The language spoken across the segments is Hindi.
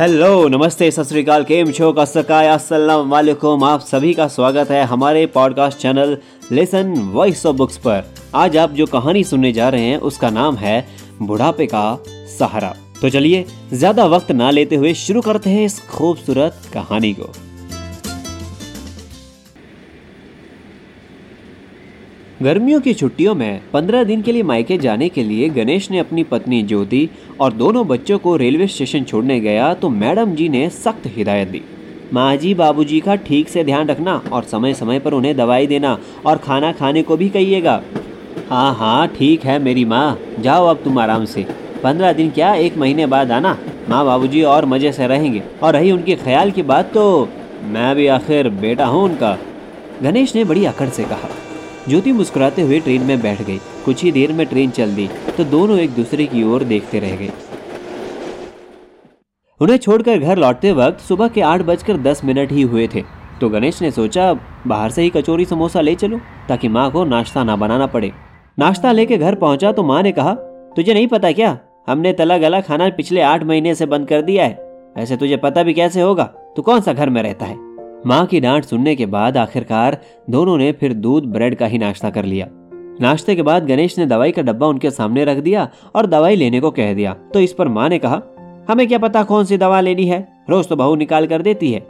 हेलो नमस्ते, सत श्रीकाल केम शो का सकाय? वालेकुम। आप सभी का स्वागत है हमारे podcast channel listen voice of books पर। आज आप जो कहानी सुनने जा रहे हैं, उसका नाम है बुढ़ापे का सहारा। तो चलिए, ज़्यादा वक्त ना लेते हुए शुरू करते हैं इस खूबसूरत कहानी को। गर्मियों की छुट्टियों में पंद्रह दिन के लिए मायके जाने के लिए गणेश ने अपनी पत्नी ज्योति और दोनों बच्चों को रेलवे स्टेशन छोड़ने गया तो मैडम जी ने सख्त हिदायत दी। माँ जी, बाबू जी का ठीक से ध्यान रखना और समय समय पर उन्हें दवाई देना और खाना खाने को भी कहिएगा। हाँ हाँ ठीक है मेरी माँ, जाओ अब तुम आराम से। पंद्रह दिन क्या एक महीने बाद आना? माँ बाबूजी और मज़े से रहेंगे। और रही उनके ख्याल की बात तो मैं भी आखिर बेटा हूँ उनका। गणेश ने बड़ी अकड़ से कहा। ज्योति मुस्कुराते हुए ट्रेन में बैठ गई। कुछ ही देर में ट्रेन चल दी तो दोनों एक दूसरे की ओर देखते रह गए। उन्हें छोड़कर घर लौटते वक्त सुबह के आठ बजकर दस मिनट ही हुए थे। तो गणेश ने सोचा, बाहर से ही कचौरी समोसा ले चलो, ताकि माँ को नाश्ता ना बनाना पड़े। नाश्ता लेके घर पहुँचा तो माँ ने कहा, तुझे नहीं पता क्या? हमने तला गला खाना पिछले आठ महीने से बंद कर दिया है। ऐसे तुझे पता भी कैसे होगा? तू कौन सा घर में रहता है? माँ की डांट सुनने के बाद आखिरकार दोनों ने फिर दूध, ब्रेड का ही नाश्ता कर लिया। नाश्ते के बाद गणेश ने दवाई का डब्बा उनके सामने रख दिया और दवाई लेने को कह दिया। तो इस पर माँ ने कहा, हमें क्या पता कौन सी दवा लेनी है? रोज तो बहू निकाल कर देती है।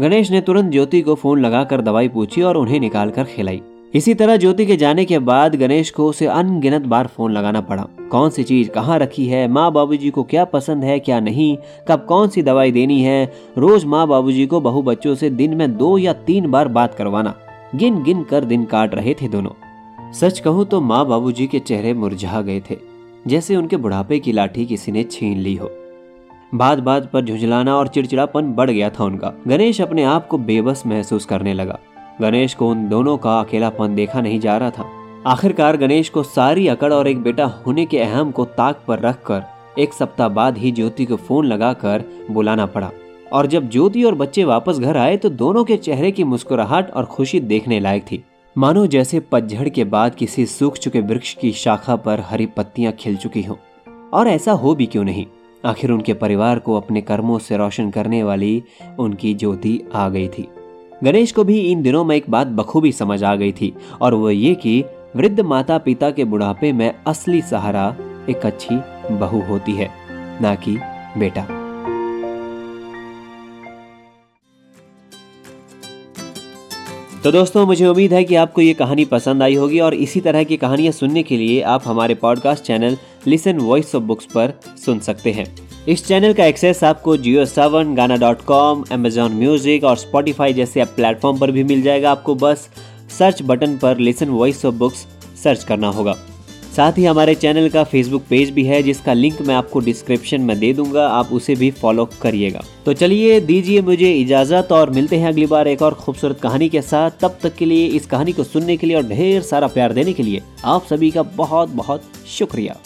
गणेश ने तुरंत ज्योति को फ़ोन लगाकर दवाई पूछी और उन्हें निकाल कर खिलाई। इसी तरह ज्योति के जाने के बाद गणेश को उसे अनगिनत बार फ़ोन लगाना पड़ा। कौन सी चीज़ कहाँ रखी है, माँ बाबूजी को क्या पसंद है, क्या नहीं, कब कौन सी दवाई देनी है, रोज माँ बाबूजी को बहु बच्चों से दिन में दो या तीन बार बात करवाना। गिन गिन कर दिन काट रहे थे दोनों। सच कहूँ तो माँ बाबूजी के चेहरे मुरझा गए थे, जैसे उनके बुढ़ापे की लाठी किसी ने छीन ली हो। बात बात पर झुंझलाना और चिड़चिड़ापन बढ़ गया था उनका। गणेश अपने आप को बेबस महसूस करने लगा। गणेश को उन दोनों का अकेलापन देखा नहीं जा रहा था। आखिरकार गणेश को सारी अकड़ और एक बेटा होने के अहम को ताक पर रखकर एक सप्ताह बाद ही ज्योति को फ़ोन लगाकर बुलाना पड़ा। और जब ज्योति और बच्चे वापस घर आए तो दोनों के चेहरे की मुस्कुराहट और खुशी देखने लायक थी। मानो जैसे पतझड़ के बाद किसी सूख चुके वृक्ष की शाखा पर हरी पत्तियाँ खिल चुकी हों। और ऐसा हो भी क्यों नहीं? आखिर उनके परिवार को अपने कर्मों से रोशन करने वाली उनकी ज्योति आ गई थी। गणेश को भी इन दिनों में एक बात बखूबी समझ आ गई थी, और वो ये कि वृद्ध माता पिता के बुढ़ापे में असली सहारा एक अच्छी बहू होती है, ना कि बेटा। तो दोस्तों, मुझे उम्मीद है कि आपको ये कहानी पसंद आई होगी, और इसी तरह की कहानियाँ सुनने के लिए आप हमारे podcast channel listen voice of books पर सुन सकते हैं। इस चैनल का एक्सेस आपको Jio Saavn Gaana dot com Amazon music और स्पॉटिफाई जैसे प्लेटफॉर्म पर भी मिल जाएगा। आपको बस सर्च बटन पर listen voice of books search करना होगा। साथ ही हमारे चैनल का फेसबुक पेज भी है, जिसका लिंक मैं आपको डिस्क्रिप्शन में दे दूँगा। आप उसे भी फॉलो करिएगा। तो चलिए, दीजिए मुझे इजाज़त और मिलते हैं अगली बार एक और खूबसूरत कहानी के साथ। तब तक के लिए इस कहानी को सुनने के लिए और ढेर सारा प्यार देने के लिए आप सभी का बहुत बहुत शुक्रिया।